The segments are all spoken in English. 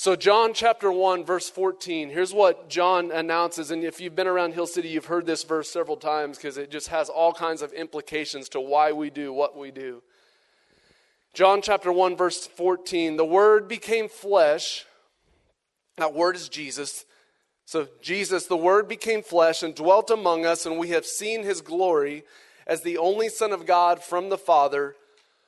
So, John chapter 1, verse 14, here's what John announces. And if you've been around Hill City, you've heard this verse several times because it just has all kinds of implications to why we do what we do. John chapter 1, verse 14, the Word became flesh. That Word is Jesus. So, Jesus, the Word became flesh and dwelt among us, and we have seen his glory as the only Son of God from the Father,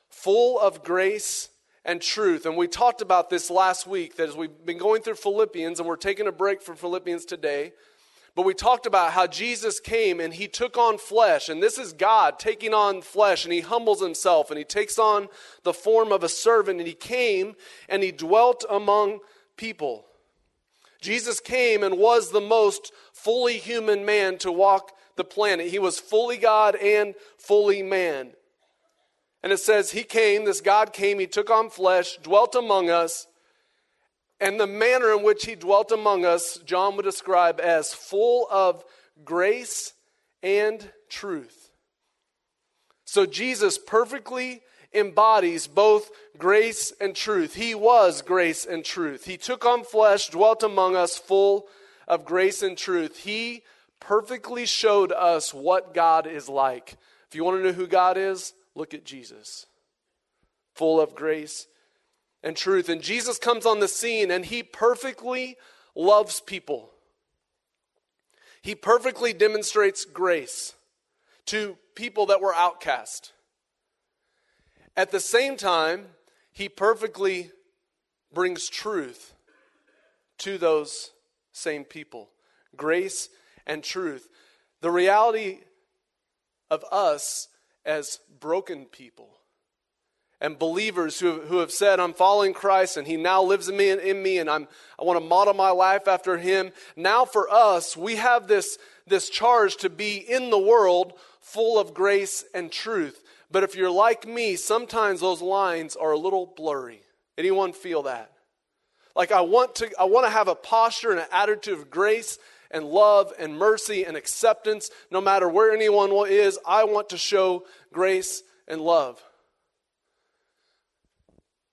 full of grace and truth. And we talked about this last week that as we've been going through Philippians, and we're taking a break from Philippians today, but we talked about how Jesus came and he took on flesh. And this is God taking on flesh, and he humbles himself and he takes on the form of a servant. And he came and he dwelt among people. Jesus came and was the most fully human man to walk the planet. He was fully God and fully man. And it says, He came, this God came, He took on flesh, dwelt among us, and the manner in which He dwelt among us, John would describe as full of grace and truth. So Jesus perfectly embodies both grace and truth. He was grace and truth. He took on flesh, dwelt among us, full of grace and truth. He perfectly showed us what God is like. If you want to know who God is, Look at Jesus, full of grace and truth. And Jesus comes on the scene and he perfectly loves people. He perfectly demonstrates grace to people that were outcast. At the same time, he perfectly brings truth to those same people grace and truth. The reality of us as broken people and believers who, who have said, I'm following Christ and he now lives in me and in me and I'm, I want to model my life after him. Now for us, we have this, this charge to be in the world full of grace and truth. But if you're like me, sometimes those lines are a little blurry. Anyone feel that? Like I want to, I want to have a posture and an attitude of grace and love and mercy and acceptance. No matter where anyone is, I want to show grace and love.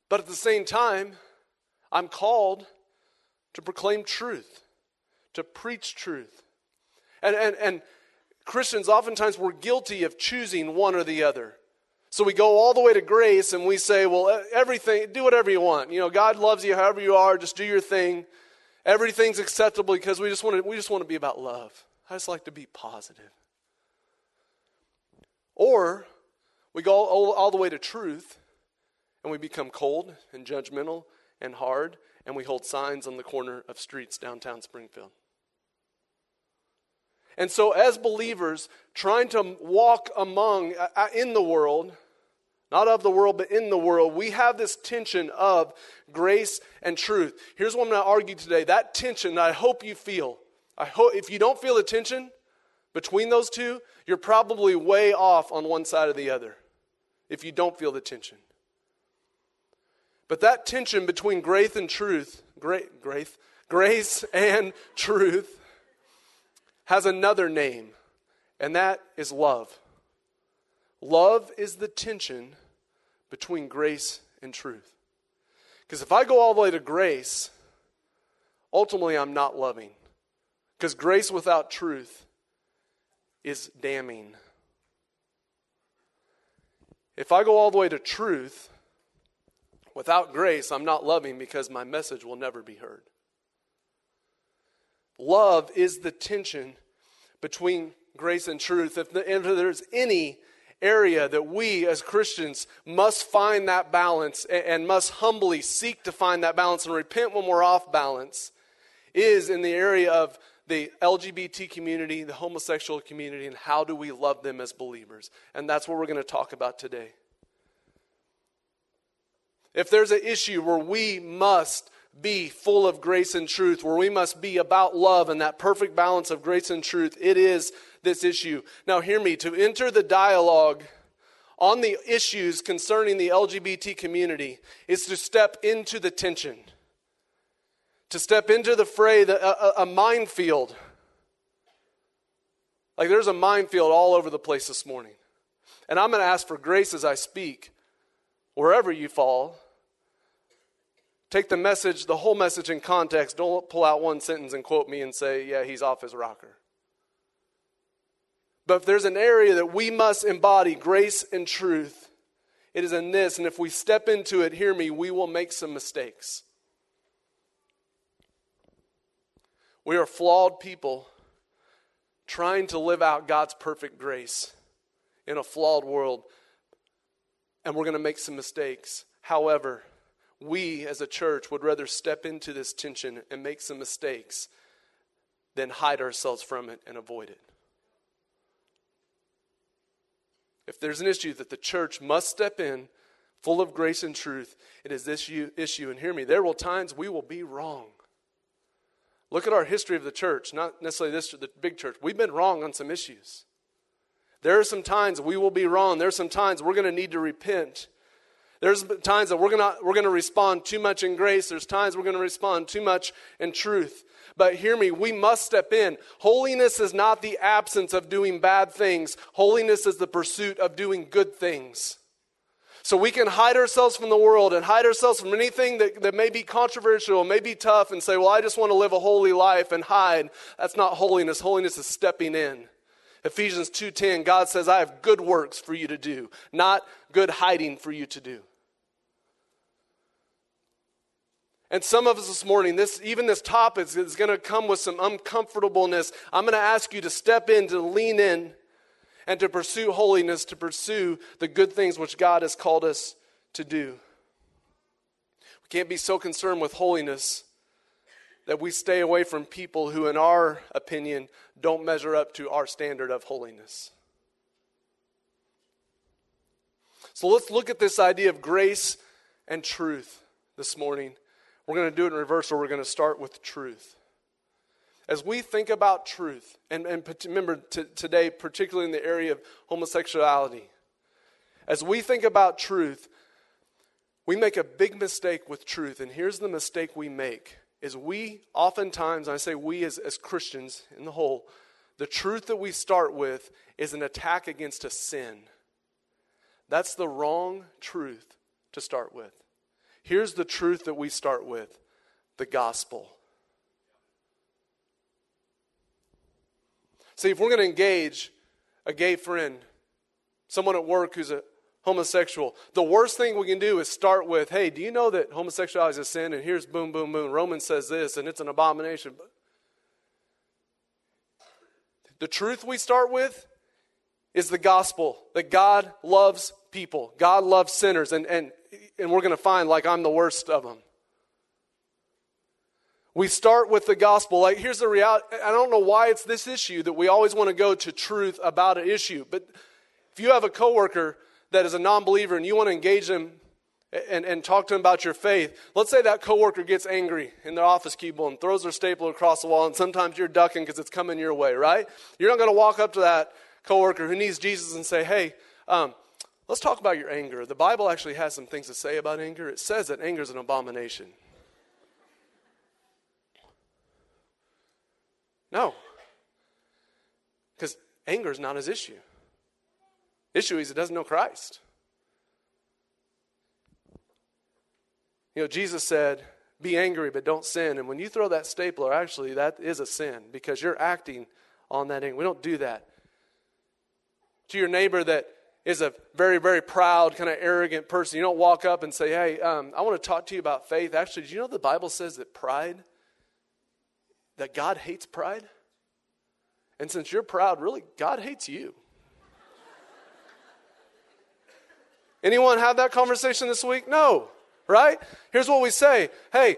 But at the same time, I'm called to proclaim truth, to preach truth. And, and, and Christians, oftentimes, we're guilty of choosing one or the other. So we go all the way to grace and we say, well, everything, do whatever you want. You know, God loves you however you are, just do your thing. Everything's acceptable because we just want to, we just want to be about love. I just like to be positive. Or we go all, all the way to truth and we become cold and judgmental and hard and we hold signs on the corner of streets downtown Springfield. And so, as believers, trying to walk among, uh, uh in the world, not of the world, but in the world, we have this tension of grace and truth. Here's what I'm going to argue today. That tension, I hope you feel. I hope if you don't feel the tension between those two, you're probably way off on one side or the other. If you don't feel the tension. But that tension between grace and truth, grace, grace and truth has another name, and that is love. Love is the tension between grace and truth. Because if I go all the way to grace, ultimately I'm not loving. Because grace without truth is damning. If I go all the way to truth, without grace, I'm not loving because my message will never be heard. Love is the tension between grace and truth. If, the, if there's any area that we as Christians must find that balance and must humbly seek to find that balance and repent when we're off balance is in the area of the LGBT community, the homosexual community, and how do we love them as believers. And that's what we're going to talk about today. If there's an issue where we must be full of grace and truth, where we must be about love and that perfect balance of grace and truth, it is this issue. Now, hear me to enter the dialogue on the issues concerning the LGBT community is to step into the tension, to step into the fray, the, a, a minefield. Like there's a minefield all over the place this morning. And I'm going to ask for grace as I speak, wherever you fall, take the message, the whole message in context. Don't pull out one sentence and quote me and say, yeah, he's off his rocker. But if there's an area that we must embody grace and truth, it is in this. And if we step into it, hear me, we will make some mistakes. We are flawed people trying to live out God's perfect grace in a flawed world, and we're going to make some mistakes. However, we as a church would rather step into this tension and make some mistakes than hide ourselves from it and avoid it. If there's an issue that the church must step in, full of grace and truth, it is this issue. And hear me, there will times we will be wrong. Look at our history of the church, not necessarily this the big church. We've been wrong on some issues. There are some times we will be wrong. There are some times we're going to need to repent. There's times that we're going we're going to respond too much in grace. There's times we're going to respond too much in truth. But hear me, we must step in. Holiness is not the absence of doing bad things, holiness is the pursuit of doing good things. So we can hide ourselves from the world and hide ourselves from anything that, that may be controversial, may be tough, and say, Well, I just want to live a holy life and hide. That's not holiness. Holiness is stepping in. Ephesians 2:10 God says I have good works for you to do, not good hiding for you to do. And some of us this morning, this even this topic is going to come with some uncomfortableness. I'm going to ask you to step in, to lean in, and to pursue holiness, to pursue the good things which God has called us to do. We can't be so concerned with holiness that we stay away from people who, in our opinion, don't measure up to our standard of holiness. So let's look at this idea of grace and truth this morning. We're going to do it in reverse, or we're going to start with truth. As we think about truth, and, and remember t- today, particularly in the area of homosexuality, as we think about truth, we make a big mistake with truth. And here's the mistake we make is we oftentimes, I say we as, as Christians in the whole, the truth that we start with is an attack against a sin. That's the wrong truth to start with. Here's the truth that we start with the gospel. See, if we're going to engage a gay friend, someone at work who's a homosexual, the worst thing we can do is start with, hey, do you know that homosexuality is a sin? And here's boom, boom, boom. Romans says this, and it's an abomination. The truth we start with is the gospel that God loves people, God loves sinners, and, and, and we're going to find like I'm the worst of them. We start with the gospel. Like, here's the reality. I don't know why it's this issue that we always want to go to truth about an issue. But if you have a coworker that is a non believer and you want to engage them and, and talk to them about your faith, let's say that coworker gets angry in their office cubicle and throws their stapler across the wall, and sometimes you're ducking because it's coming your way, right? You're not going to walk up to that coworker who needs Jesus and say, hey, um, let's talk about your anger. The Bible actually has some things to say about anger. It says that anger is an abomination. No. Because anger is not his issue. Issue is he doesn't know Christ. You know, Jesus said, be angry, but don't sin. And when you throw that stapler, actually, that is a sin because you're acting on that anger. We don't do that. To your neighbor that is a very, very proud, kind of arrogant person, you don't walk up and say, Hey, um, I want to talk to you about faith. Actually, do you know the Bible says that pride, that God hates pride? And since you're proud, really, God hates you. Anyone have that conversation this week? No, right? Here's what we say Hey,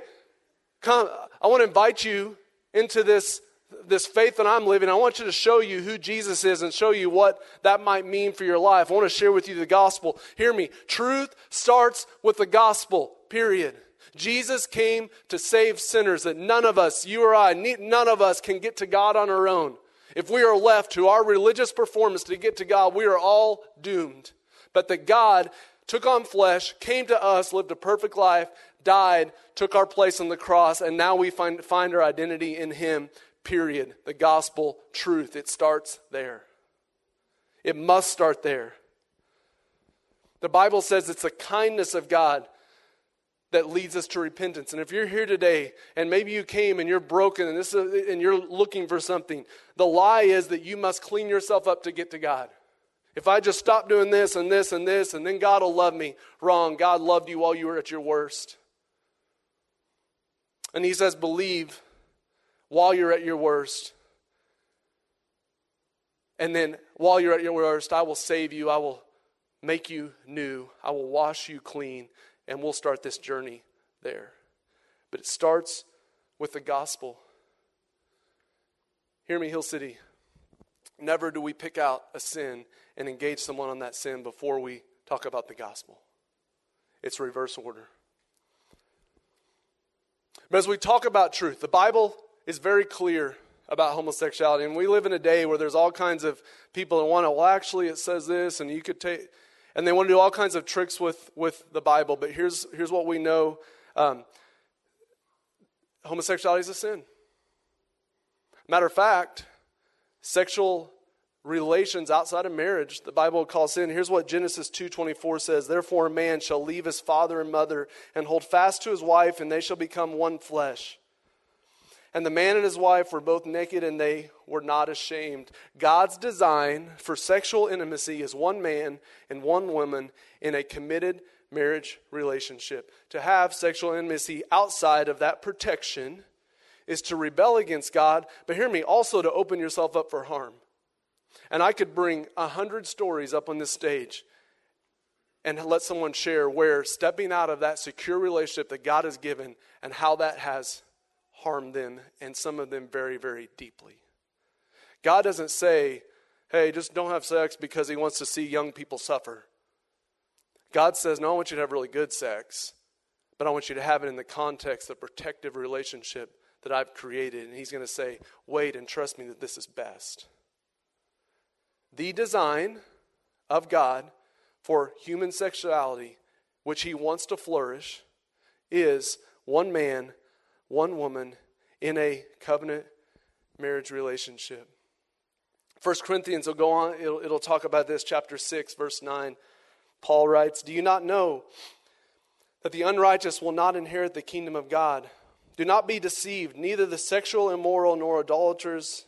come, I want to invite you into this, this faith that I'm living. I want you to show you who Jesus is and show you what that might mean for your life. I want to share with you the gospel. Hear me. Truth starts with the gospel, period. Jesus came to save sinners that none of us, you or I, none of us can get to God on our own. If we are left to our religious performance to get to God, we are all doomed but that God took on flesh, came to us, lived a perfect life, died, took our place on the cross, and now we find, find our identity in Him, period. The gospel truth. It starts there. It must start there. The Bible says it's the kindness of God that leads us to repentance. And if you're here today and maybe you came and you're broken and, this is, and you're looking for something, the lie is that you must clean yourself up to get to God. If I just stop doing this and this and this, and then God will love me. Wrong. God loved you while you were at your worst. And He says, believe while you're at your worst. And then while you're at your worst, I will save you. I will make you new. I will wash you clean. And we'll start this journey there. But it starts with the gospel. Hear me, Hill City. Never do we pick out a sin and engage someone on that sin before we talk about the gospel. It's reverse order. But as we talk about truth, the Bible is very clear about homosexuality. And we live in a day where there's all kinds of people that want to, well, actually, it says this, and you could take, and they want to do all kinds of tricks with, with the Bible. But here's, here's what we know um, homosexuality is a sin. Matter of fact, sexual relations outside of marriage the bible calls sin here's what genesis 2.24 says therefore a man shall leave his father and mother and hold fast to his wife and they shall become one flesh and the man and his wife were both naked and they were not ashamed. God's design for sexual intimacy is one man and one woman in a committed marriage relationship. To have sexual intimacy outside of that protection is to rebel against god but hear me also to open yourself up for harm. And I could bring a hundred stories up on this stage and let someone share where stepping out of that secure relationship that God has given and how that has harmed them, and some of them very, very deeply. God doesn't say, hey, just don't have sex because he wants to see young people suffer. God says, no, I want you to have really good sex, but I want you to have it in the context of protective relationship that I've created. And he's going to say, wait and trust me that this is best the design of God for human sexuality, which He wants to flourish, is one man, one woman in a covenant marriage relationship. First Corinthians will go on, it'll, it'll talk about this, chapter 6, verse 9. Paul writes, Do you not know that the unrighteous will not inherit the kingdom of God? Do not be deceived, neither the sexual immoral, nor idolaters,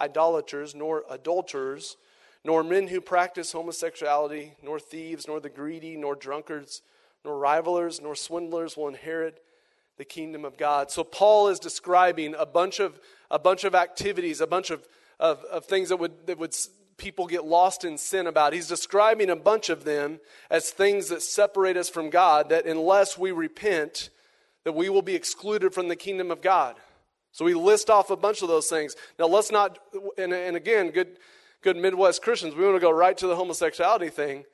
idolaters, nor adulterers nor men who practice homosexuality, nor thieves, nor the greedy, nor drunkards, nor revilers, nor swindlers will inherit the kingdom of God. So Paul is describing a bunch of a bunch of activities, a bunch of, of, of things that would that would people get lost in sin about. He's describing a bunch of them as things that separate us from God, that unless we repent, that we will be excluded from the kingdom of God. So we list off a bunch of those things. Now let's not and, and again, good good Midwest Christians, we want to go right to the homosexuality thing.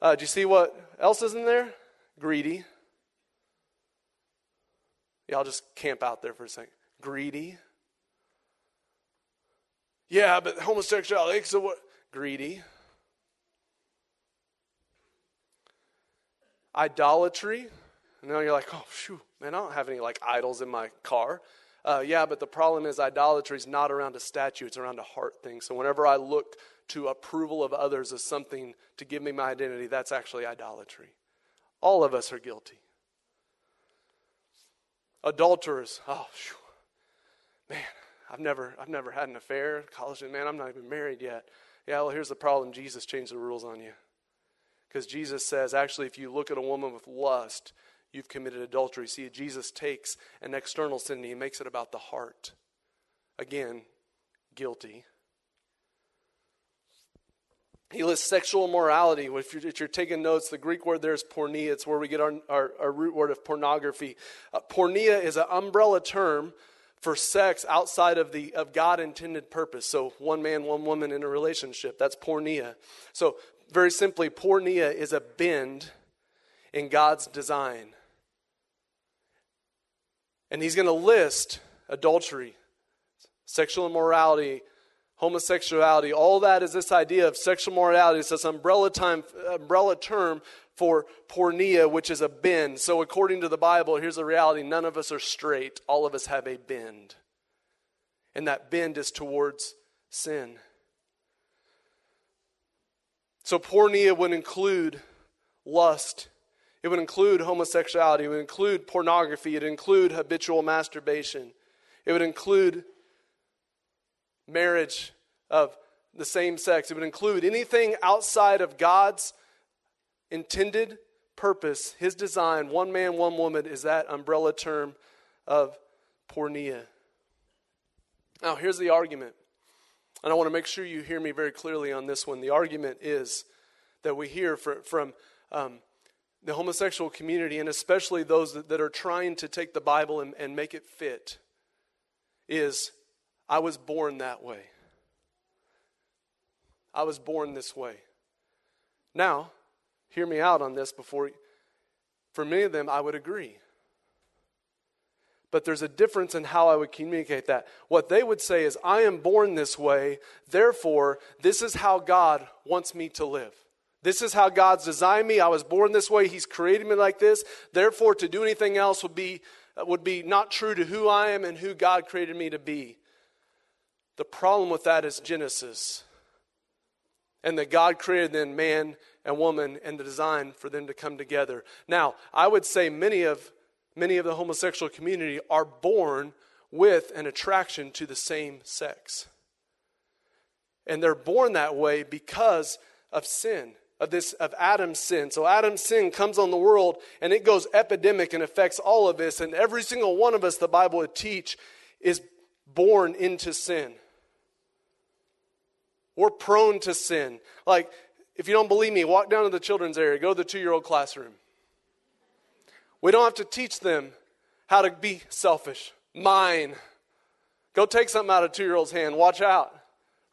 Uh, do you see what else is in there? Greedy. Yeah, I'll just camp out there for a second. Greedy. Yeah, but homosexuality, so what? Greedy. Idolatry. And now you're like, oh, phew, man, I don't have any like idols in my car. Uh, yeah, but the problem is idolatry is not around a statue, it's around a heart thing. So whenever I look to approval of others as something to give me my identity, that's actually idolatry. All of us are guilty. Adulterers, oh, man, I've never, I've never had an affair. College, man, I'm not even married yet. Yeah, well, here's the problem Jesus changed the rules on you. Because Jesus says, actually, if you look at a woman with lust, you've committed adultery. See, Jesus takes an external sin and he makes it about the heart. Again, guilty. He lists sexual immorality. If you're, if you're, taking notes, the Greek word there is porneia. It's where we get our, our, our root word of pornography. Uh, porneia is an umbrella term for sex outside of the of God intended purpose. So one man, one woman in a relationship. That's porneia. So very simply, porneia is a bend in God's design. And he's going to list adultery, sexual immorality, homosexuality. All that is this idea of sexual morality. It's this umbrella, time, umbrella term for porneia, which is a bend. So, according to the Bible, here's the reality none of us are straight, all of us have a bend. And that bend is towards sin. So, porneia would include lust, It would include homosexuality, it would include pornography, it would include habitual masturbation, it would include marriage of the same sex, it would include anything outside of God's intended purpose, his design, one man, one woman, is that umbrella term of porneia. Now, here's the argument. And I want to make sure you hear me very clearly on this one. The argument is that we hear from, from um, the homosexual community, and especially those that, that are trying to take the Bible and, and make it fit, is I was born that way. I was born this way. Now, hear me out on this before. For many of them, I would agree. But there's a difference in how I would communicate that. What they would say is, I am born this way, therefore, this is how God wants me to live. This is how God's designed me. I was born this way. He's created me like this. Therefore, to do anything else would be, would be not true to who I am and who God created me to be. The problem with that is Genesis. And that God created then man and woman and the design for them to come together. Now, I would say many of many of the homosexual community are born with an attraction to the same sex. And they're born that way because of sin, of this of Adam's sin. So Adam's sin comes on the world and it goes epidemic and affects all of us and every single one of us the Bible would teach is born into sin. We're prone to sin. Like if you don't believe me, walk down to the children's area, go to the 2-year-old classroom. We don't have to teach them how to be selfish. Mine. Go take something out of a two year old's hand. Watch out.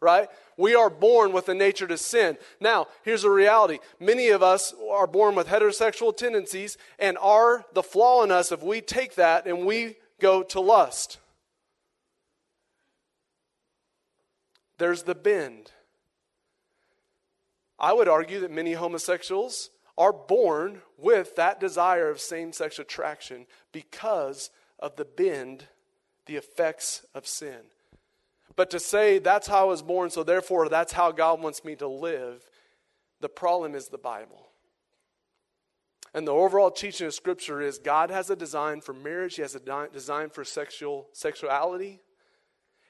Right? We are born with a nature to sin. Now, here's a reality. Many of us are born with heterosexual tendencies, and are the flaw in us if we take that and we go to lust. There's the bend. I would argue that many homosexuals are born with that desire of same sex attraction because of the bend, the effects of sin. But to say that's how I was born, so therefore that's how God wants me to live, the problem is the Bible. And the overall teaching of Scripture is God has a design for marriage, He has a design for sexual sexuality,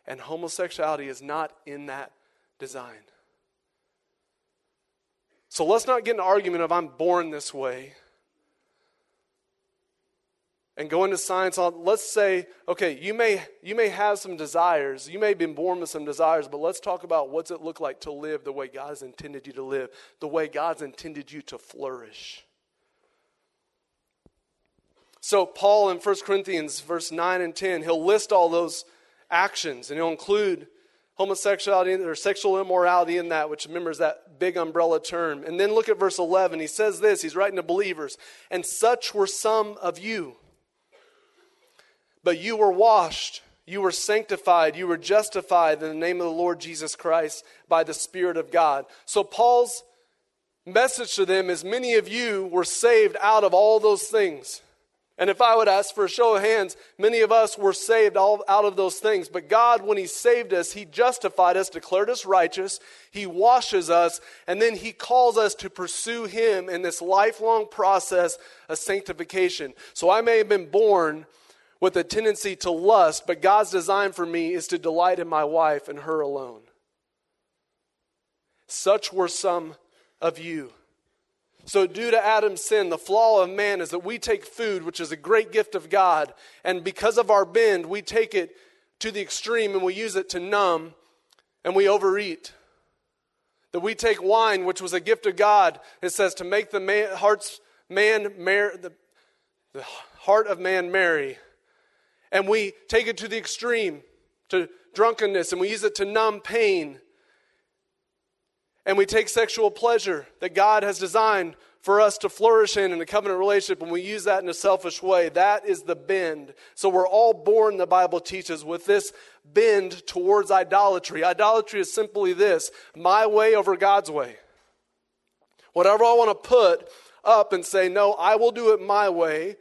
and homosexuality is not in that design. So let's not get an argument of I'm born this way. And go into science let's say, okay, you may you may have some desires. You may have been born with some desires, but let's talk about what's it look like to live the way God has intended you to live, the way God's intended you to flourish. So Paul in 1 Corinthians verse 9 and 10, he'll list all those actions and he'll include homosexuality or sexual immorality in that, which remembers that big umbrella term. And then look at verse 11. He says this, he's writing to believers, and such were some of you. But you were washed, you were sanctified, you were justified in the name of the Lord Jesus Christ by the Spirit of God. So Paul's message to them is many of you were saved out of all those things. And if I would ask for a show of hands, many of us were saved all out of those things. But God, when He saved us, He justified us, declared us righteous, He washes us, and then He calls us to pursue Him in this lifelong process of sanctification. So I may have been born with a tendency to lust, but God's design for me is to delight in my wife and her alone. Such were some of you. So, due to Adam's sin, the flaw of man is that we take food, which is a great gift of God, and because of our bend, we take it to the extreme and we use it to numb and we overeat. That we take wine, which was a gift of God, it says to make the man, heart's man mer- the, the heart of man merry, and we take it to the extreme, to drunkenness, and we use it to numb pain and we take sexual pleasure that God has designed for us to flourish in in a covenant relationship and we use that in a selfish way. That is the bend. So we're all born, the Bible teaches, with this bend towards idolatry. Idolatry is simply this my way over God's way. Whatever I want to put up and say, no, I will do it my way.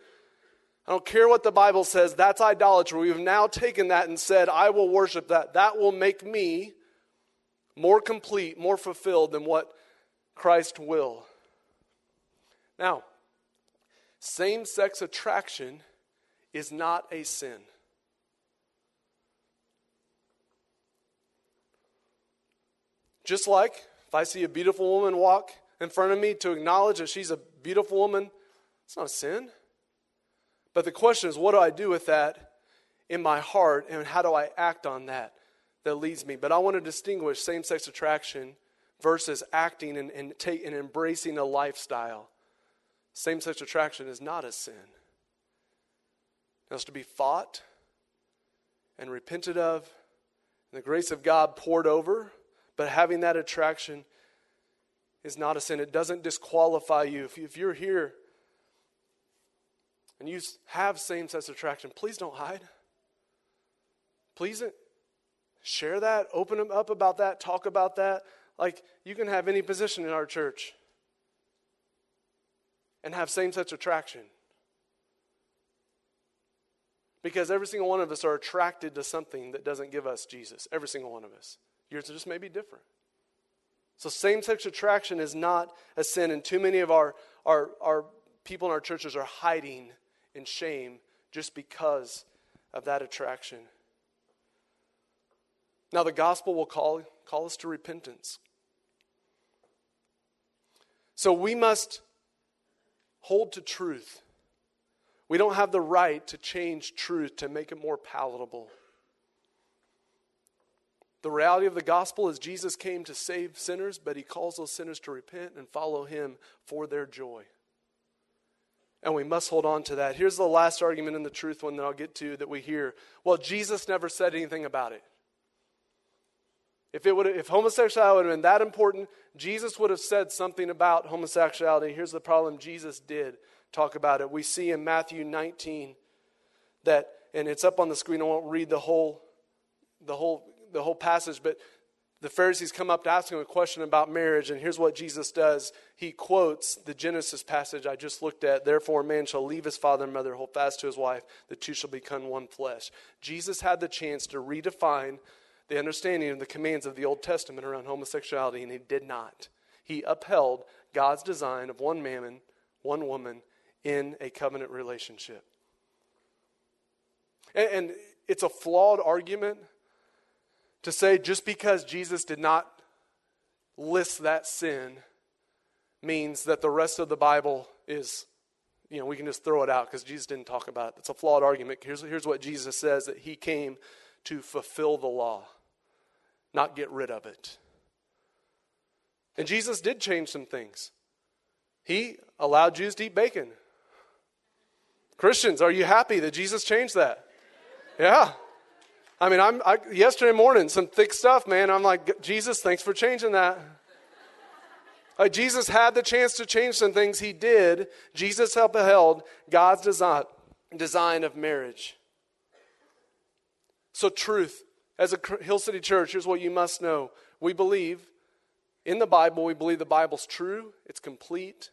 I don't care what the Bible says, that's idolatry. We've now taken that and said, I will worship that. That will make me more complete, more fulfilled than what Christ will. Now, Same sex attraction is not a sin. Just like if I see a beautiful woman walk in front of me to acknowledge that she's a beautiful woman, it's not a sin. But the question is, what do I do with that in my heart, and how do I act on that that leads me? But I want to distinguish same sex attraction versus acting and, and, take, and embracing a lifestyle. Same sex attraction is not a sin. It has to be fought and repented of, and the grace of God poured over. But having that attraction is not a sin. It doesn't disqualify you. If, if you're here and you have same sex attraction, please don't hide. Please share that, open them up about that, talk about that. Like, you can have any position in our church and have same sex attraction. Because every single one of us are attracted to something that doesn't give us Jesus. Every single one of us. Yours just may be different. So, same sex attraction is not a sin, and too many of our, our, our people in our churches are hiding in shame just because of that attraction. Now, the gospel will call, call us to repentance. So, we must hold to truth. We don't have the right to change truth to make it more palatable. The reality of the gospel is Jesus came to save sinners, but he calls those sinners to repent and follow him for their joy. And we must hold on to that. Here's the last argument in the truth one that I'll get to that we hear. Well, Jesus never said anything about it. If, it would, if homosexuality would have been that important, Jesus would have said something about homosexuality. Here's the problem Jesus did talk about it. We see in Matthew 19 that, and it's up on the screen, I won't read the whole, the whole the whole passage, but the Pharisees come up to ask him a question about marriage, and here's what Jesus does. He quotes the Genesis passage I just looked at. Therefore, a man shall leave his father and mother, hold fast to his wife, the two shall become one flesh. Jesus had the chance to redefine the understanding of the commands of the Old Testament around homosexuality, and he did not. He upheld God's design of one man, one woman in a covenant relationship. And, and it's a flawed argument to say just because Jesus did not list that sin means that the rest of the Bible is, you know, we can just throw it out because Jesus didn't talk about it. It's a flawed argument. Here's, here's what Jesus says that he came to fulfill the law, not get rid of it. And Jesus did change some things. He allowed Jews to eat bacon. Christians, are you happy that Jesus changed that? Yeah. I mean, I'm I, yesterday morning some thick stuff, man. I'm like, Jesus, thanks for changing that. Like Jesus had the chance to change some things. He did. Jesus upheld God's design, design of marriage. So, truth. As a Hill City Church, here's what you must know. We believe in the Bible, we believe the Bible's true, it's complete.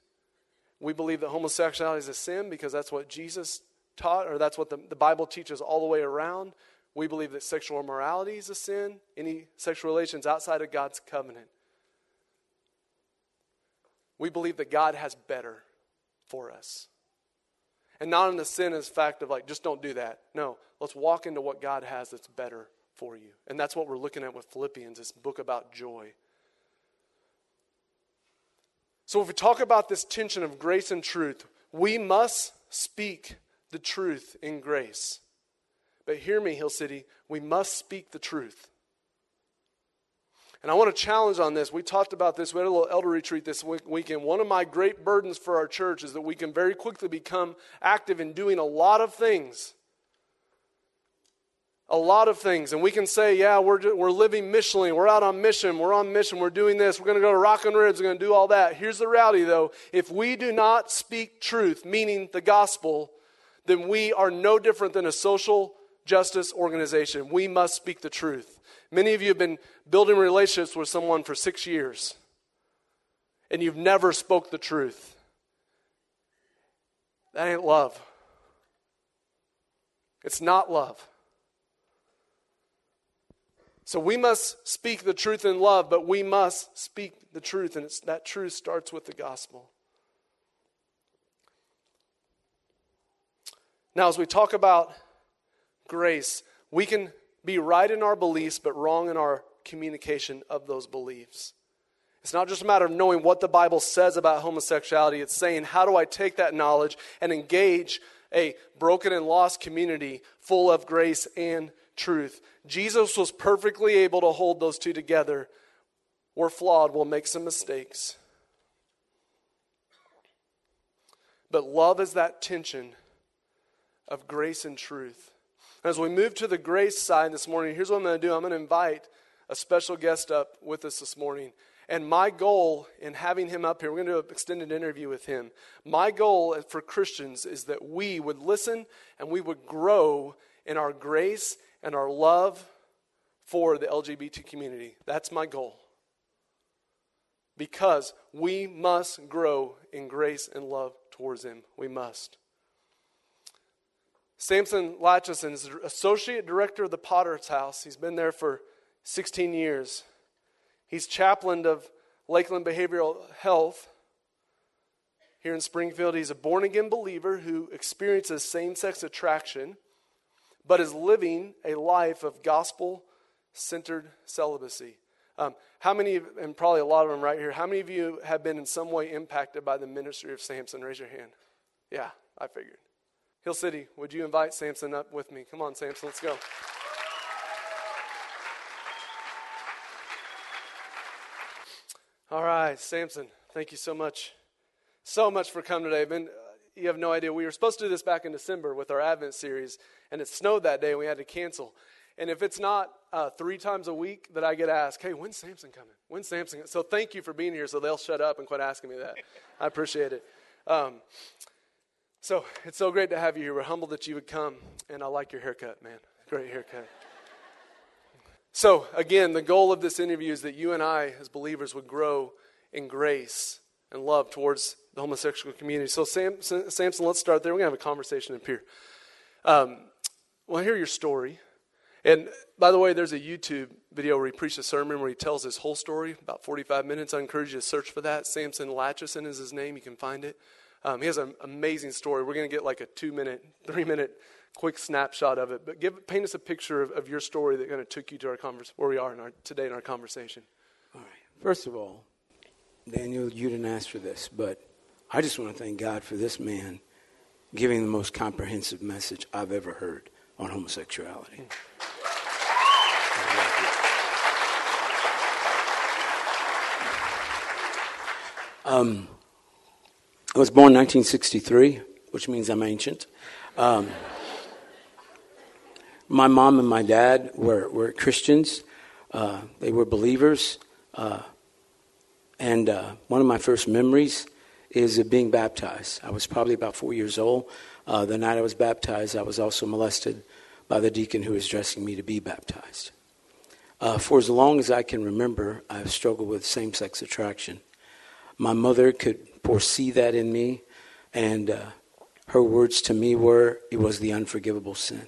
We believe that homosexuality is a sin because that's what Jesus taught, or that's what the, the Bible teaches all the way around. We believe that sexual immorality is a sin, any sexual relations outside of God's covenant. We believe that God has better for us. And not in the sin as fact of like, just don't do that. No, let's walk into what God has that's better for you. And that's what we're looking at with Philippians, this book about joy. So if we talk about this tension of grace and truth, we must speak the truth in grace. But hear me, Hill City, we must speak the truth. And I want to challenge on this. We talked about this. We had a little elder retreat this weekend. One of my great burdens for our church is that we can very quickly become active in doing a lot of things. A lot of things. And we can say, yeah, we're, we're living missionally. We're out on mission. We're on mission. We're doing this. We're going to go to Rock and Ribs. We're going to do all that. Here's the reality, though. If we do not speak truth, meaning the gospel, then we are no different than a social justice organization. We must speak the truth. Many of you have been building relationships with someone for six years, and you've never spoke the truth. That ain't love. It's not love. So we must speak the truth in love, but we must speak the truth, and that truth starts with the gospel. Now, as we talk about grace, we can be right in our beliefs, but wrong in our communication of those beliefs. It's not just a matter of knowing what the Bible says about homosexuality, it's saying, how do I take that knowledge and engage a broken and lost community full of grace and truth? Jesus was perfectly able to hold those two together. We're flawed, we'll make some mistakes. But love is that tension of grace and truth. As we move to the grace side this morning, here's what I'm going to do I'm going to invite a special guest up with us this morning. And my goal in having him up here, we're going to do an extended interview with him. My goal for Christians is that we would listen and we would grow in our grace and our love for the LGBT community. That's my goal. Because we must grow in grace and love towards him. We must. Samson Latchison is associate director of the Potter's House. He's been there for 16 years. He's chaplain of Lakeland Behavioral Health here in Springfield. He's a born again believer who experiences same sex attraction, but is living a life of gospel centered celibacy. Um, how many, and probably a lot of them right here, how many of you have been in some way impacted by the ministry of Samson? Raise your hand. Yeah, I figured. Hill City, would you invite Samson up with me? Come on, Samson, let's go. All right, Samson, thank you so much. So much for coming today. Been, you have no idea. We were supposed to do this back in December with our Advent series, and it snowed that day, and we had to cancel. And if it's not uh, three times a week that I get asked, hey, when's Samson coming? When's Samson? So thank you for being here so they'll shut up and quit asking me that. I appreciate it. Um, so it's so great to have you here. We're humbled that you would come, and I like your haircut, man. Great haircut. So, again, the goal of this interview is that you and I, as believers, would grow in grace and love towards the homosexual community. So, Sam, Samson, let's start there. We're going to have a conversation up here. Um, well, hear your story. And by the way, there's a YouTube video where he preached a sermon where he tells his whole story, about 45 minutes. I encourage you to search for that. Samson Latchison is his name. You can find it. Um, he has an amazing story. We're going to get like a two minute, three minute quick snapshot of it, but give, paint us a picture of, of your story that kind of took you to our convers- where we are in our, today in our conversation. All right. First of all, Daniel, you didn't ask for this, but I just want to thank God for this man giving the most comprehensive message I've ever heard on homosexuality. Um, I was born 1963, which means I'm ancient. Um, my mom and my dad were, were Christians. Uh, they were believers. Uh, and uh, one of my first memories is of being baptized. I was probably about four years old. Uh, the night I was baptized, I was also molested by the deacon who was dressing me to be baptized. Uh, for as long as I can remember, I've struggled with same sex attraction. My mother could foresee that in me, and uh, her words to me were, It was the unforgivable sin.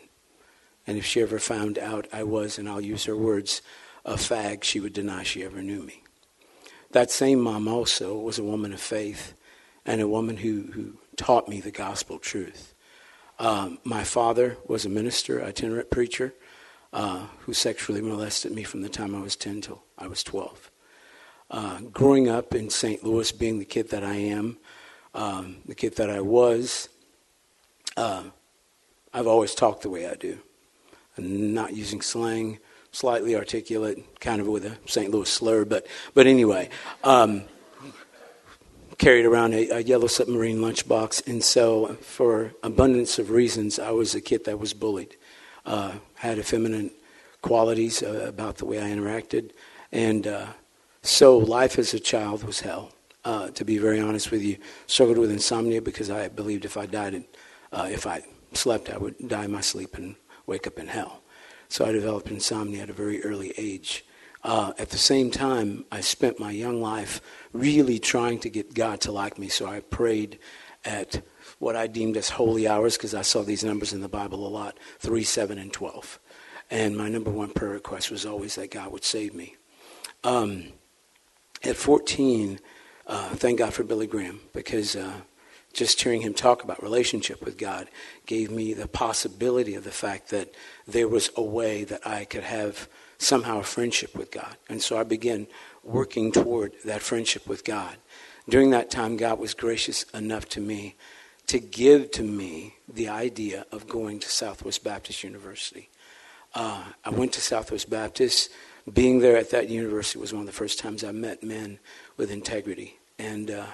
And if she ever found out I was, and I'll use her words, a fag, she would deny she ever knew me. That same mom also was a woman of faith and a woman who, who taught me the gospel truth. Um, my father was a minister, itinerant preacher, uh, who sexually molested me from the time I was 10 till I was 12. Uh, growing up in St. Louis, being the kid that I am, um, the kid that I was, uh, I've always talked the way I do not using slang, slightly articulate, kind of with a St. Louis slur, but, but anyway. Um, carried around a, a, yellow submarine lunchbox, and so for abundance of reasons, I was a kid that was bullied. Uh, had effeminate qualities uh, about the way I interacted, and uh, so life as a child was hell. Uh, to be very honest with you, struggled with insomnia because I believed if I died, uh, if I slept, I would die in my sleep and wake up in hell. So I developed insomnia at a very early age. Uh, at the same time, I spent my young life really trying to get God to like me. So I prayed at what I deemed as holy hours because I saw these numbers in the Bible a lot 3, 7, and 12. And my number one prayer request was always that God would save me. Um, at 14, uh, thank God for Billy Graham because uh, just hearing him talk about relationship with God gave me the possibility of the fact that there was a way that I could have somehow a friendship with God. And so I began working toward that friendship with God. During that time, God was gracious enough to me to give to me the idea of going to Southwest Baptist University. Uh, I went to Southwest Baptist. Being there at that university was one of the first times I met men with integrity. And, uh,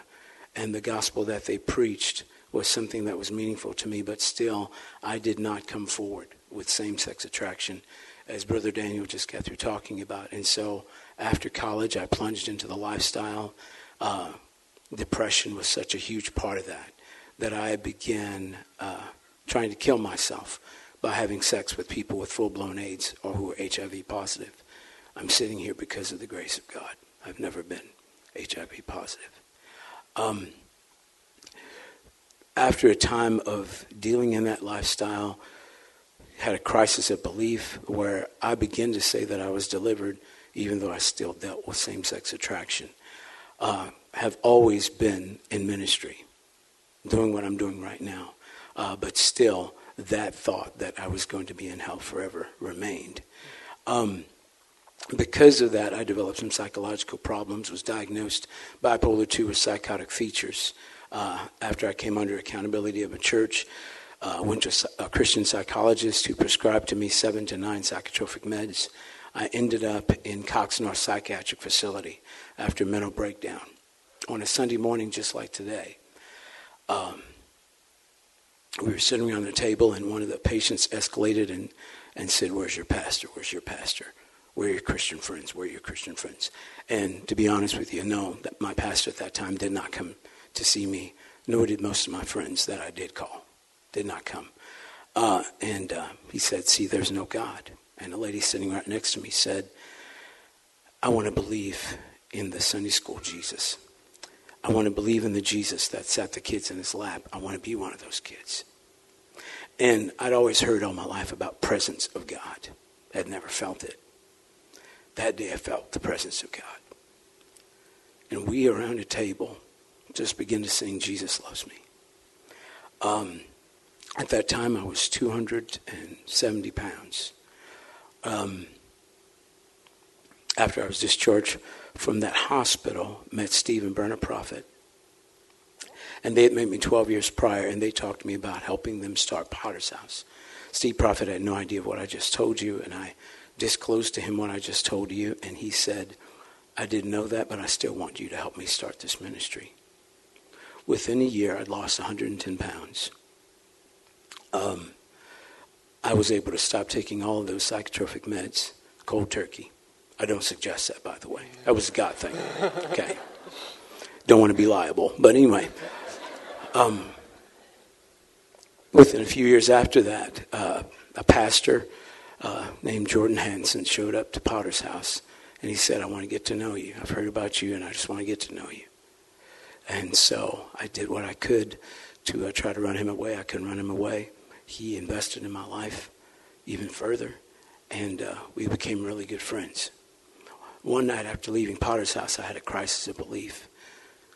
and the gospel that they preached was something that was meaningful to me, but still, I did not come forward with same sex attraction, as Brother Daniel just got through talking about. And so, after college, I plunged into the lifestyle. Uh, depression was such a huge part of that that I began uh, trying to kill myself by having sex with people with full blown AIDS or who are HIV positive. I'm sitting here because of the grace of God. I've never been HIV positive. Um, after a time of dealing in that lifestyle, had a crisis of belief where I began to say that I was delivered, even though I still dealt with same sex attraction. Uh, have always been in ministry, doing what I'm doing right now. Uh, but still, that thought that I was going to be in hell forever remained. Um, because of that, I developed some psychological problems, was diagnosed bipolar 2 with psychotic features. Uh, after I came under accountability of a church, uh, went to a Christian psychologist who prescribed to me seven to nine psychotropic meds. I ended up in Cox North Psychiatric Facility after a mental breakdown on a Sunday morning just like today. Um, we were sitting around the table, and one of the patients escalated and, and said, Where's your pastor? Where's your pastor? Where are your Christian friends? Where are your Christian friends? And to be honest with you, no, that my pastor at that time did not come to see me, nor did most of my friends that I did call. Did not come. Uh, and uh, he said, See, there's no God. And a lady sitting right next to me said, I want to believe in the Sunday school Jesus. I want to believe in the Jesus that sat the kids in his lap. I want to be one of those kids. And I'd always heard all my life about presence of God. I'd never felt it. That day I felt the presence of God. And we around a table just began to sing Jesus Loves Me. Um, at that time I was 270 pounds. Um, after I was discharged from that hospital, met Stephen Burner Prophet. And they had met me 12 years prior, and they talked to me about helping them start Potter's House. Steve Prophet had no idea what I just told you, and I disclosed to him what I just told you, and he said, I didn't know that, but I still want you to help me start this ministry. Within a year, I'd lost 110 pounds. Um, I was able to stop taking all of those psychotropic meds, cold turkey. I don't suggest that, by the way. That was a God thing. Okay. Don't want to be liable. But anyway, um, within a few years after that, uh, a pastor uh, named Jordan Hanson showed up to Potter's house and he said, I want to get to know you. I've heard about you and I just want to get to know you. And so I did what I could to uh, try to run him away. I couldn't run him away. He invested in my life even further, and uh, we became really good friends. One night after leaving Potter's house, I had a crisis of belief,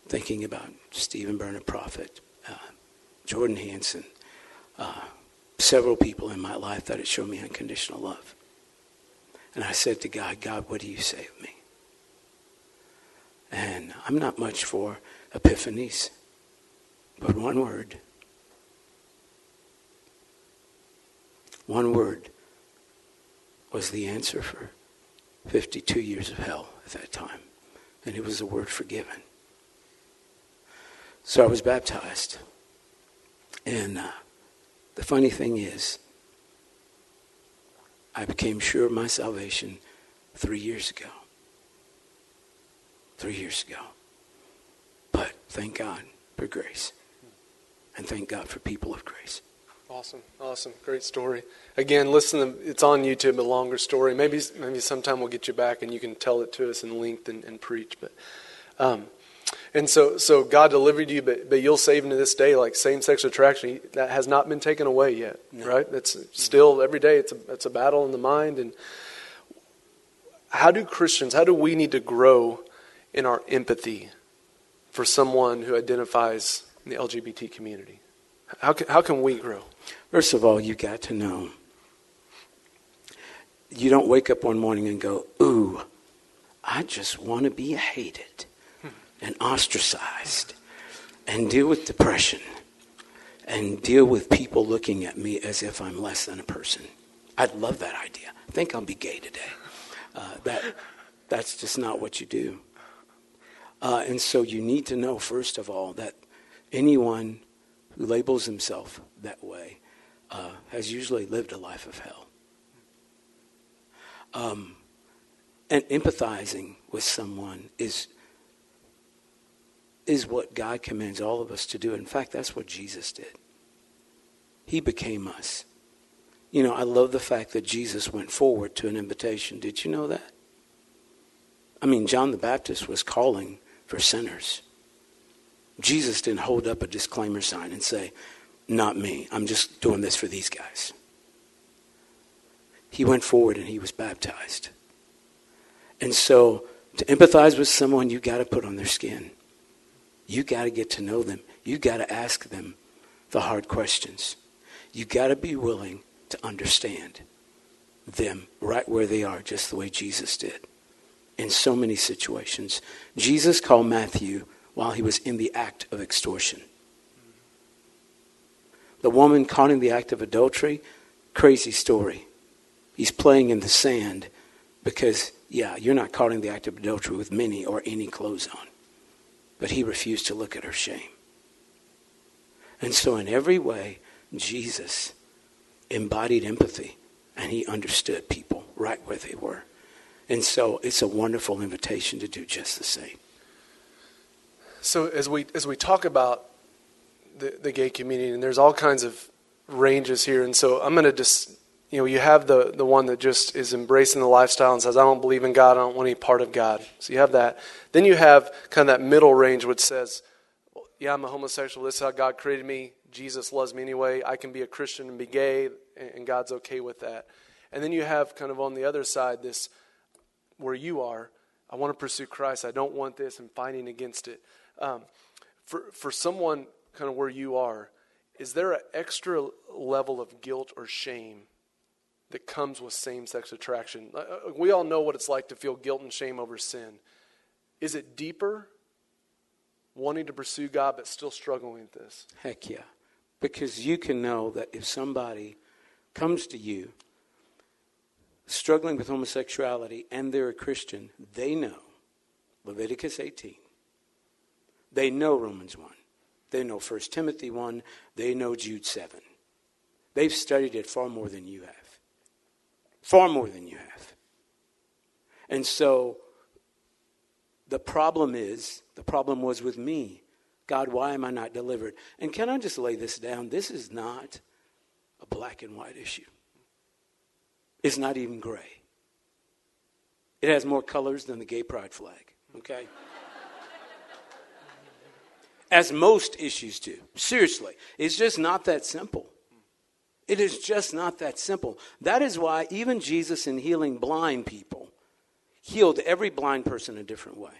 thinking about Stephen Burner Prophet, uh, Jordan Hanson, uh, several people in my life that had shown me unconditional love. And I said to God, God, what do you say of me? And I'm not much for epiphanies, but one word. One word was the answer for 52 years of hell at that time. And it was the word forgiven. So I was baptized. And uh, the funny thing is, I became sure of my salvation three years ago. Three years ago. But thank God for grace. And thank God for people of grace. Awesome, awesome, great story. Again, listen, it's on YouTube, a longer story. Maybe, maybe sometime we'll get you back and you can tell it to us in length and, and preach. But, um, and so, so God delivered you, but, but you'll save to this day, like same-sex attraction, that has not been taken away yet, no. right? That's still every day. It's a, it's a battle in the mind. And how do Christians, how do we need to grow in our empathy for someone who identifies in the LGBT community? How can, how can we grow? First of all, you got to know. You don't wake up one morning and go, Ooh, I just want to be hated and ostracized and deal with depression and deal with people looking at me as if I'm less than a person. I'd love that idea. I think I'll be gay today. Uh, that, that's just not what you do. Uh, and so you need to know, first of all, that anyone who labels himself that way uh, has usually lived a life of hell. Um, and empathizing with someone is is what God commands all of us to do. In fact, that's what Jesus did. He became us. You know, I love the fact that Jesus went forward to an invitation. Did you know that? I mean, John the Baptist was calling for sinners. Jesus didn't hold up a disclaimer sign and say, Not me. I'm just doing this for these guys. He went forward and he was baptized. And so, to empathize with someone, you got to put on their skin. You got to get to know them. You got to ask them the hard questions. You got to be willing to understand them right where they are, just the way Jesus did in so many situations. Jesus called Matthew while he was in the act of extortion. The woman caught in the act of adultery, crazy story. He's playing in the sand because, yeah, you're not caught in the act of adultery with many or any clothes on. But he refused to look at her shame. And so, in every way, Jesus embodied empathy and he understood people right where they were. And so, it's a wonderful invitation to do just the same. So, as we, as we talk about the, the gay community, and there's all kinds of ranges here, and so I'm going to just you know, you have the, the one that just is embracing the lifestyle and says, I don't believe in God, I don't want any part of God. So you have that. Then you have kind of that middle range which says, yeah, I'm a homosexual. This is how God created me. Jesus loves me anyway. I can be a Christian and be gay, and God's okay with that. And then you have kind of on the other side this where you are. I want to pursue Christ. I don't want this. I'm fighting against it. Um, for, for someone kind of where you are, is there an extra level of guilt or shame that comes with same sex attraction. Uh, uh, we all know what it's like to feel guilt and shame over sin. Is it deeper, wanting to pursue God but still struggling with this? Heck yeah. Because you can know that if somebody comes to you struggling with homosexuality and they're a Christian, they know Leviticus 18. They know Romans 1. They know 1 Timothy 1. They know Jude 7. They've studied it far more than you have far more than you have. And so the problem is, the problem was with me. God, why am I not delivered? And can I just lay this down? This is not a black and white issue. It's not even gray. It has more colors than the gay pride flag, okay? As most issues do. Seriously. It's just not that simple. It is just not that simple. That is why even Jesus, in healing blind people, healed every blind person a different way.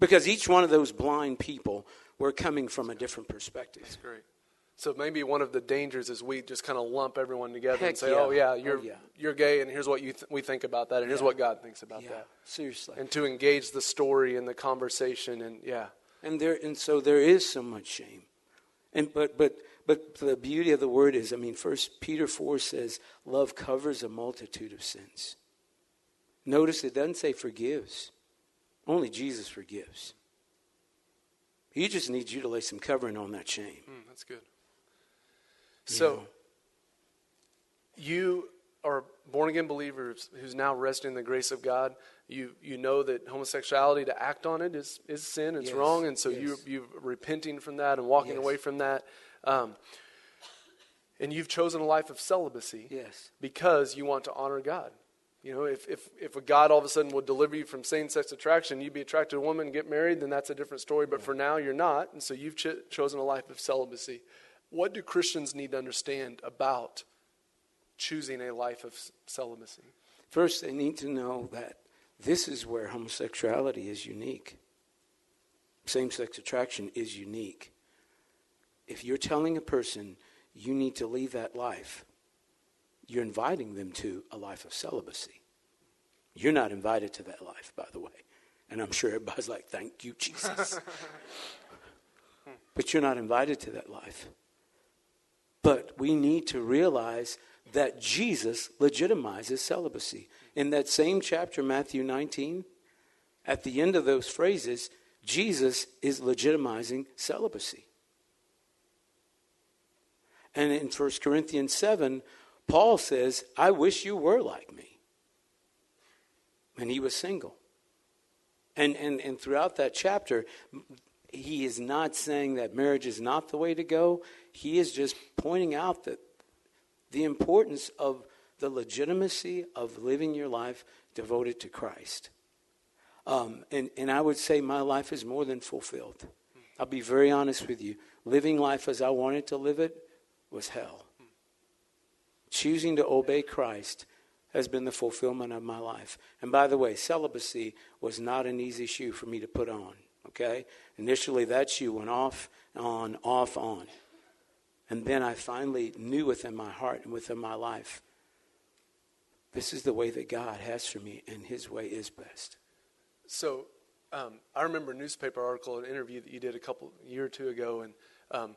Because each one of those blind people were coming from a different perspective. That's great. So maybe one of the dangers is we just kind of lump everyone together Heck and say, yeah. "Oh yeah, Oh, you're yeah. you're gay, and here's what you th- we think about that, and here's what God thinks about Yeah, that." seriously. And to engage the story and the conversation, and yeah, And there and so there is so much shame. And but but but the beauty of the word is, I mean, first Peter four says, love covers a multitude of sins. Notice it doesn't say forgives. Only Jesus forgives. He just needs you to lay some covering on that shame. Mm, that's good. So, you are born again believers who's now resting in the grace of God. You you know that homosexuality to act on it is is sin, it's Yes, wrong, and so yes. you you repenting from that and walking Yes. away from that. Um, and you've chosen a life of celibacy Yes. because you want to honor God. You know, if, if, if a God all of a sudden will deliver you from same sex attraction, you'd be attracted to a woman and get married, then that's a different story. But for now, you're not. And so you've ch- chosen a life of celibacy. What do Christians need to understand about choosing a life of celibacy? First, they need to know that this is where homosexuality is unique. same sex attraction is unique. If you're telling a person you need to leave that life, you're inviting them to a life of celibacy. You're not invited to that life, by the way. And I'm sure everybody's like, thank you, Jesus. but you're not invited to that life. But we need to realize that Jesus legitimizes celibacy. In that same chapter, Matthew 19, at the end of those phrases, Jesus is legitimizing celibacy. And in 1 Corinthians 7, Paul says, I wish you were like me. And he was single. And, and, and throughout that chapter, he is not saying that marriage is not the way to go. He is just pointing out that the importance of the legitimacy of living your life devoted to Christ. Um, and, and I would say my life is more than fulfilled. I'll be very honest with you. Living life as I wanted to live it was hell. Choosing to obey Christ has been the fulfillment of my life. And by the way, celibacy was not an easy shoe for me to put on. Okay? Initially, that shoe went off, on, off, on. And then I finally knew within my heart and within my life this is the way that God has for me, and His way is best. So, um, I remember a newspaper article, an interview that you did a couple year or two ago, and um,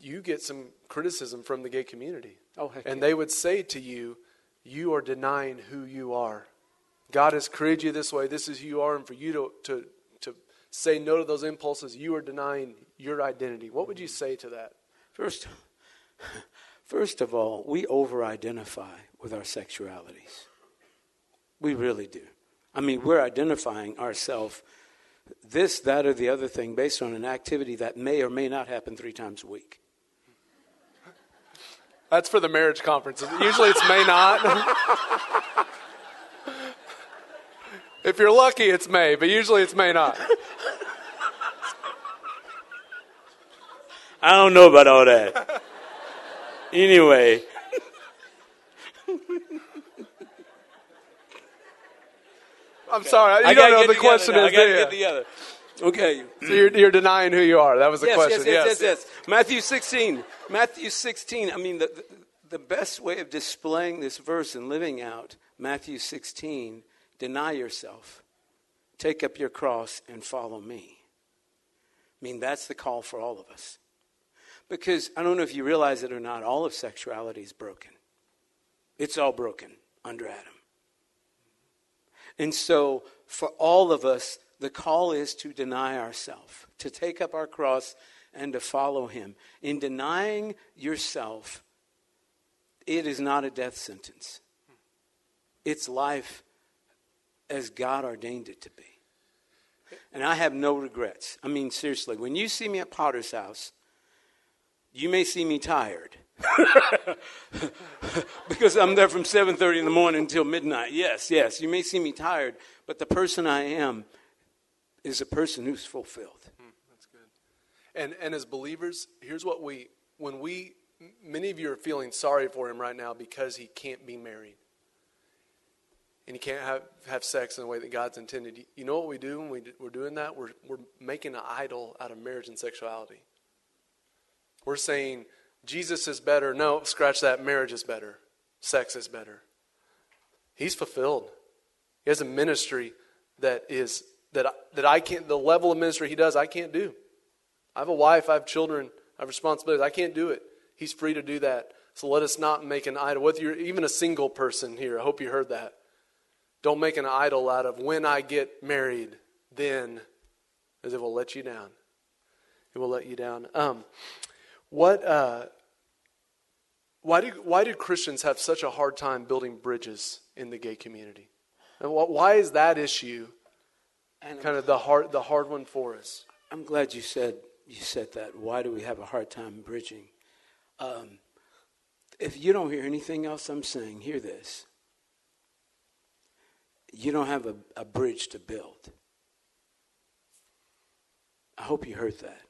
you get some criticism from the gay community. Oh, and yeah. they would say to you, "You are denying who you are. God has created you this way. This is who you are, and for you to to to say no to those impulses, you are denying your identity." What would you say to that? First, first of all, we over identify with our sexualities. We really do. I mean, we're identifying ourselves, this, that, or the other thing, based on an activity that may or may not happen three times a week. That's for the marriage conference. Usually it's may not. if you're lucky, it's may, but usually it's may not. I don't know about all that. anyway. I'm sorry. You I don't know the question now. is I gotta there. get together. Okay. So you're, you're denying who you are. That was the yes, question. Yes, yes, yes, yes. Matthew 16. Matthew 16. I mean, the, the, the best way of displaying this verse and living out Matthew 16 deny yourself, take up your cross, and follow me. I mean, that's the call for all of us. Because I don't know if you realize it or not, all of sexuality is broken. It's all broken under Adam. And so, for all of us, the call is to deny ourselves, to take up our cross and to follow him. In denying yourself, it is not a death sentence. It's life as God ordained it to be. And I have no regrets. I mean, seriously, when you see me at Potter's house, you may see me tired. because I'm there from 7:30 in the morning until midnight. Yes, yes, you may see me tired, but the person I am is a person who's fulfilled. Hmm, that's good. And and as believers, here's what we when we many of you are feeling sorry for him right now because he can't be married. And he can't have, have sex in the way that God's intended. You know what we do when we, we're doing that? We're, we're making an idol out of marriage and sexuality. We're saying, Jesus is better. No, scratch that. Marriage is better. Sex is better. He's fulfilled. He has a ministry that is that that I can't. The level of ministry he does, I can't do. I have a wife. I have children. I have responsibilities. I can't do it. He's free to do that. So let us not make an idol. Whether you're even a single person here, I hope you heard that. Don't make an idol out of when I get married, then, as it will let you down. It will let you down. Um, what? Uh, why do why do Christians have such a hard time building bridges in the gay community? And what, why is that issue And kind of the hard the hard one for us? I'm glad you said you said that. Why do we have a hard time bridging? Um, if you don't hear anything else I'm saying, hear this. You don't have a, a bridge to build. I hope you heard that.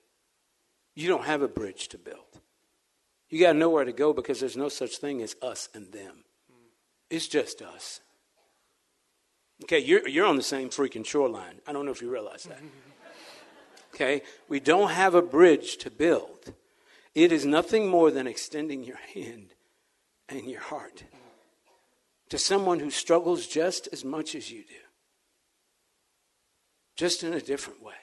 You don't have a bridge to build. You got nowhere to go because there's no such thing as us and them. It's just us. Okay, you're, you're on the same freaking shoreline. I don't know if you realize that. Okay? We don't have a bridge to build. It is nothing more than extending your hand and your heart to someone who struggles just as much as you do, just in a different way.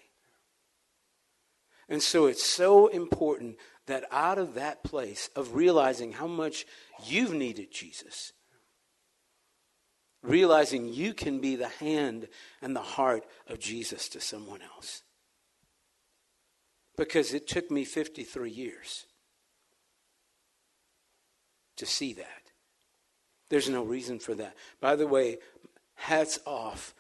And so it's so important that out of that place of realizing how much you've needed Jesus, realizing you can be the hand and the heart of Jesus to someone else. Because it took me 53 years to see that. There's no reason for that. By the way, hats off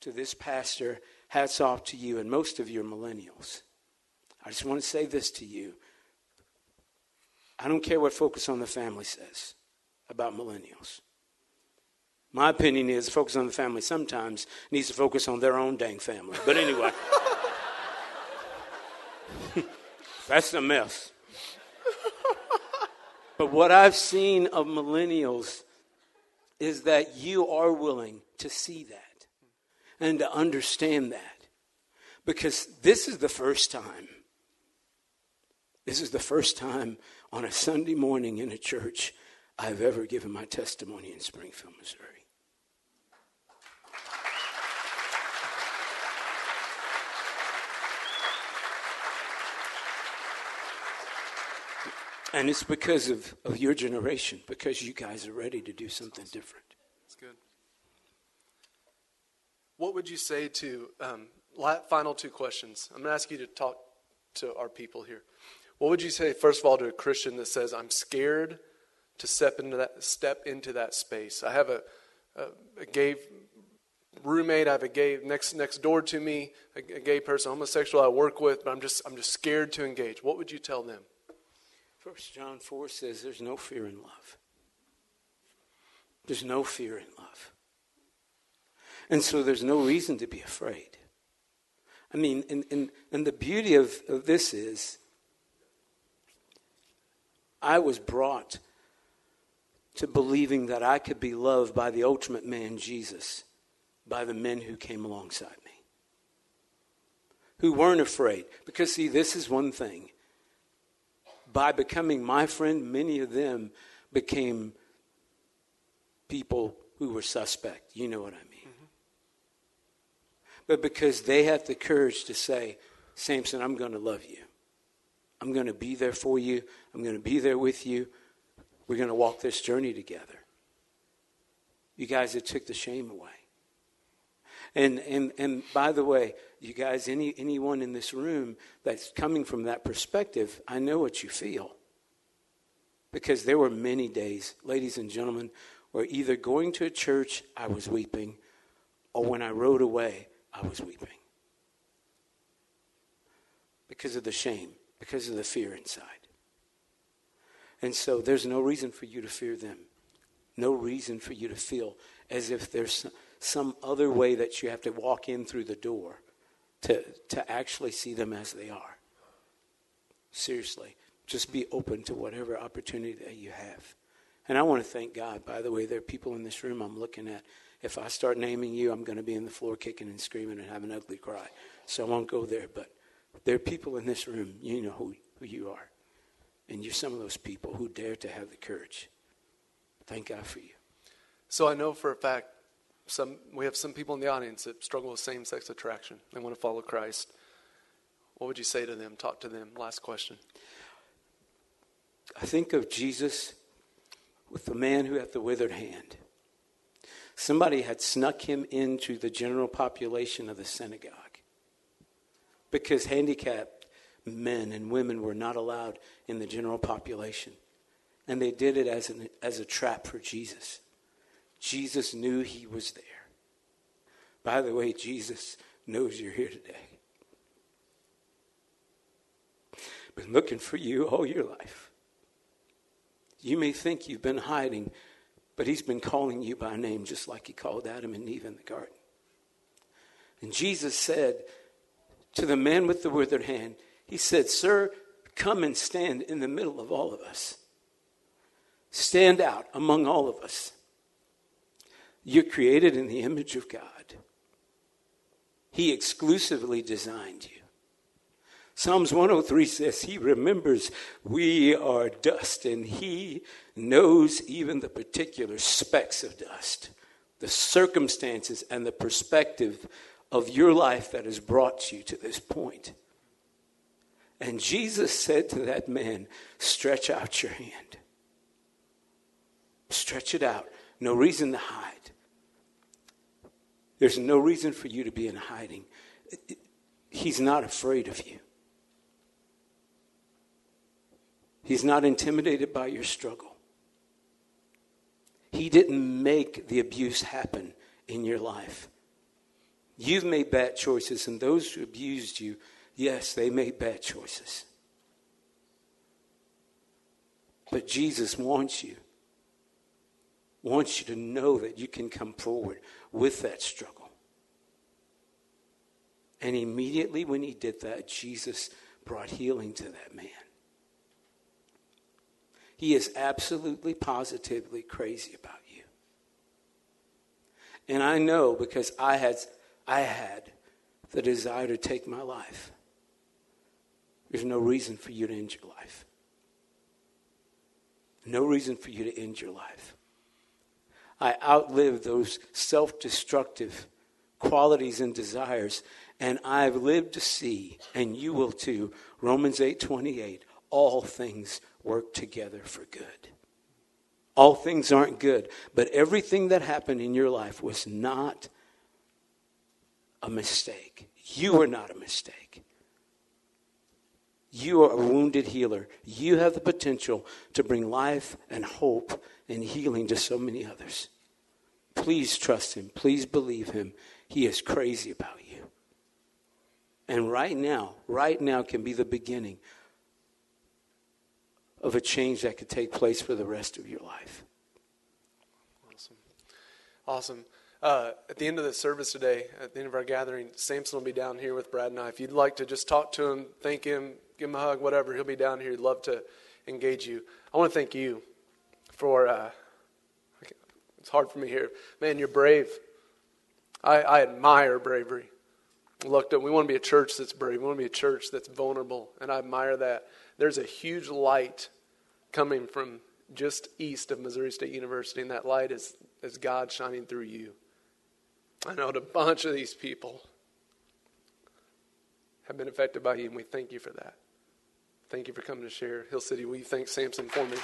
to this pastor, hats off to you, and most of your millennials. I just want to say this to you. I don't care what Focus on the Family says about millennials. My opinion is Focus on the Family sometimes needs to focus on their own dang family. But anyway, that's a mess. But what I've seen of millennials is that you are willing to see that and to understand that. Because this is the first time this is the first time on a Sunday morning in a church I've ever given my testimony in Springfield, Missouri. And it's because of, of your generation, because you guys are ready to do something different. That's good. What would you say to, um, final two questions? I'm going to ask you to talk to our people here. What would you say, first of all, to a Christian that says, I'm scared to step into that, step into that space? I have a, a, a gay roommate, I have a gay next, next door to me, a, a gay person, homosexual I work with, but I'm just, I'm just scared to engage. What would you tell them? First John 4 says there's no fear in love. There's no fear in love. And so there's no reason to be afraid. I mean, and, and, and the beauty of, of this is I was brought to believing that I could be loved by the ultimate man, Jesus, by the men who came alongside me, who weren't afraid. Because, see, this is one thing. By becoming my friend, many of them became people who were suspect. You know what I mean. Mm-hmm. But because they had the courage to say, Samson, I'm going to love you. I'm going to be there for you. I'm going to be there with you. We're going to walk this journey together. You guys, it took the shame away. And, and, and by the way, you guys, any, anyone in this room that's coming from that perspective, I know what you feel. Because there were many days, ladies and gentlemen, where either going to a church, I was weeping, or when I rode away, I was weeping. Because of the shame because of the fear inside. And so there's no reason for you to fear them. No reason for you to feel as if there's some other way that you have to walk in through the door to, to actually see them as they are. Seriously, just be open to whatever opportunity that you have. And I want to thank God, by the way, there are people in this room I'm looking at. If I start naming you, I'm going to be in the floor kicking and screaming and have an ugly cry. So I won't go there. But there are people in this room, you know who, who you are. And you're some of those people who dare to have the courage. Thank God for you. So I know for a fact some we have some people in the audience that struggle with same sex attraction. They want to follow Christ. What would you say to them? Talk to them. Last question. I think of Jesus with the man who had the withered hand. Somebody had snuck him into the general population of the synagogue because handicapped men and women were not allowed in the general population. And they did it as, an, as a trap for Jesus. Jesus knew he was there. By the way, Jesus knows you're here today. Been looking for you all your life. You may think you've been hiding, but he's been calling you by name just like he called Adam and Eve in the garden. And Jesus said, to the man with the withered hand, he said, Sir, come and stand in the middle of all of us. Stand out among all of us. You're created in the image of God. He exclusively designed you. Psalms 103 says he remembers we are dust and he knows even the particular specks of dust, the circumstances and the perspective of your life that has brought you to this point. And Jesus said to that man, Stretch out your hand. Stretch it out. No reason to hide. There's no reason for you to be in hiding. He's not afraid of you. He's not intimidated by your struggle. He didn't make the abuse happen in your life. You've made bad choices, and those who abused you, yes, they made bad choices. But Jesus wants you, wants you to know that you can come forward with that struggle. And immediately when he did that, Jesus brought healing to that man. He is absolutely, positively crazy about you. And I know because I had, I had the desire to take my life. There's no reason for you to end your life. No reason for you to end your life. I outlived those self destructive qualities and desires, and I've lived to see, and you will too, Romans 8 28, all things work together for good. All things aren't good, but everything that happened in your life was not a mistake. You are not a mistake. You are a wounded healer. You have the potential to bring life and hope and healing to so many others. Please trust him. Please believe him. He is crazy about you. And right now, right now can be the beginning of a change that could take place for the rest of your life. Awesome. Awesome. Uh, at the end of the service today, at the end of our gathering, Samson will be down here with Brad and I. If you'd like to just talk to him, thank him, give him a hug, whatever, he'll be down here. He'd love to engage you. I want to thank you for, uh, it's hard for me here. Man, you're brave. I, I admire bravery. Looked at, we want to be a church that's brave. We want to be a church that's vulnerable, and I admire that. There's a huge light coming from just east of Missouri State University, and that light is, is God shining through you. I know a bunch of these people have been affected by you, and we thank you for that. Thank you for coming to share. Hill City, will you thank Samson for me?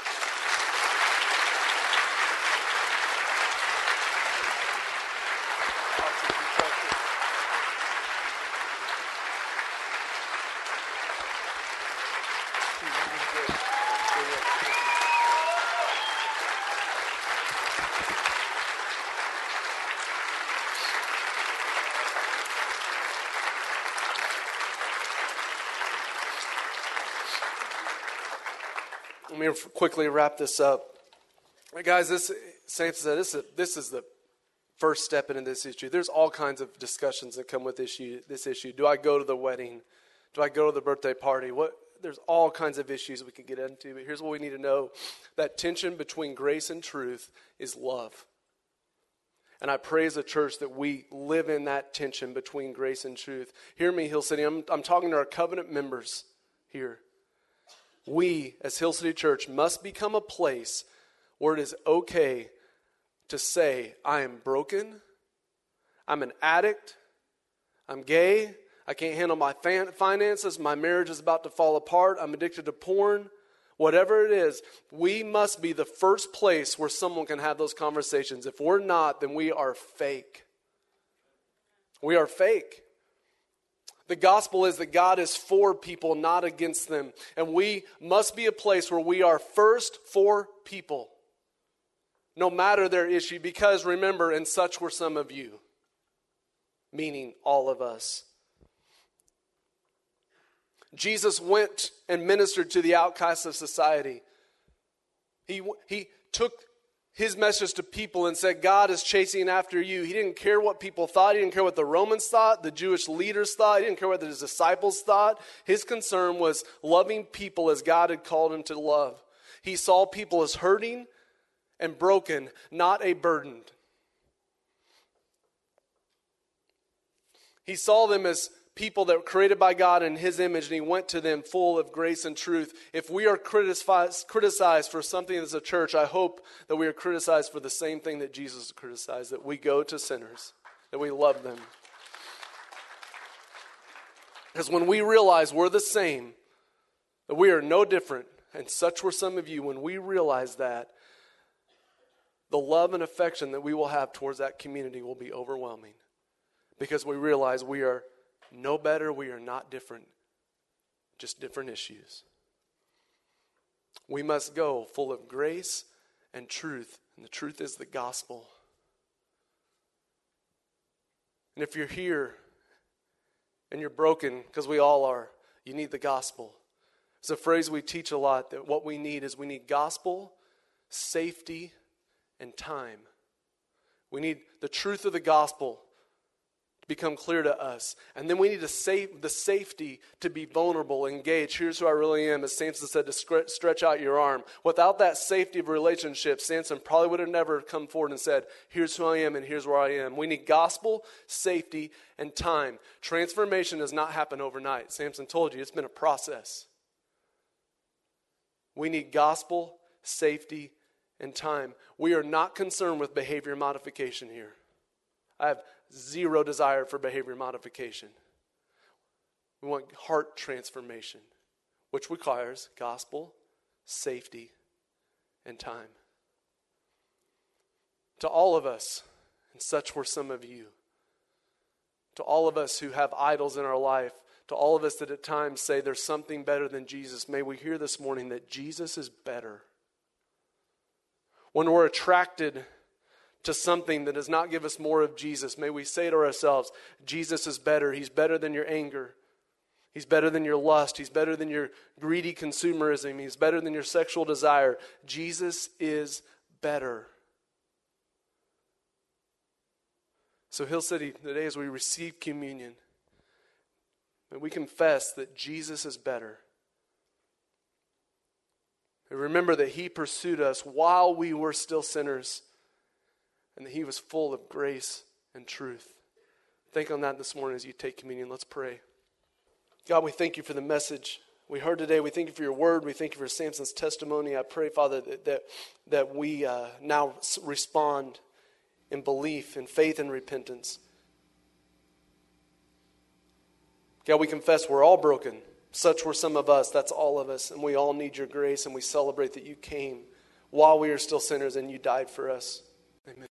Let me quickly wrap this up. Guys, this Samson said this is, this is the first step into this issue. There's all kinds of discussions that come with issue, this issue. Do I go to the wedding? Do I go to the birthday party? What there's all kinds of issues we can get into, but here's what we need to know. That tension between grace and truth is love. And I pray as a church that we live in that tension between grace and truth. Hear me, Hill City. I'm, I'm talking to our covenant members here we, as Hill City Church, must become a place where it is okay to say, I am broken, I'm an addict, I'm gay, I can't handle my finances, my marriage is about to fall apart, I'm addicted to porn. Whatever it is, we must be the first place where someone can have those conversations. If we're not, then we are fake. We are fake. The gospel is that God is for people, not against them. And we must be a place where we are first for people, no matter their issue. Because remember, and such were some of you, meaning all of us. Jesus went and ministered to the outcasts of society. He, he took his message to people and said, God is chasing after you. He didn't care what people thought. He didn't care what the Romans thought, the Jewish leaders thought. He didn't care what his disciples thought. His concern was loving people as God had called him to love. He saw people as hurting and broken, not a burdened. He saw them as people that were created by God in His image, and He went to them full of grace and truth. If we are criticized, for something as a church, I hope that we are criticized for the same thing that Jesus criticized that we go to sinners, that we love them. Because when we realize we're the same, that we are no different, and such were some of you, when we realize that, the love and affection that we will have towards that community will be overwhelming because we realize we are no better, we are not different, just different issues. We must go full of grace and truth, and the truth is the gospel. And if you're here and you're broken, because we all are, you need the gospel. It's a phrase we teach a lot that what we need is we need gospel, safety, and time. We need the truth of the gospel become clear to us. And then we need to save the safety to be vulnerable, engage. Here's who I really am, as Samson said, to stretch out your arm. Without that safety of relationship, Samson probably would have never come forward and said, Here's who I am and here's where I am. We need gospel, safety, and time. Transformation does not happen overnight. Samson told you it's been a process. We need gospel, safety, and time. We are not concerned with behavior modification here. I have zero desire for behavior modification. We want heart transformation, which requires gospel, safety, and time. To all of us, and such were some of you, to all of us who have idols in our life, to all of us that at times say there's something better than Jesus, may we hear this morning that Jesus is better when we're attracted to something that does not give us more of Jesus, may we say to ourselves, Jesus is better. He's better than your anger. He's better than your lust. He's better than your greedy consumerism. He's better than your sexual desire. Jesus is better. So, Hill City, today as we receive communion, may we confess that Jesus is better. And remember that He pursued us while we were still sinners, and that He was full of grace and truth. Think on that this morning as you take communion. Let's pray. God, we thank you for the message we heard today. We thank you for your word. We thank you for Samson's testimony. I pray, Father, that, that, that we uh, now respond in belief, in faith, and repentance. God, we confess we're all broken. Such were some of us. That's all of us. And we all need your grace, and we celebrate that you came while we are still sinners and you died for us. Amen.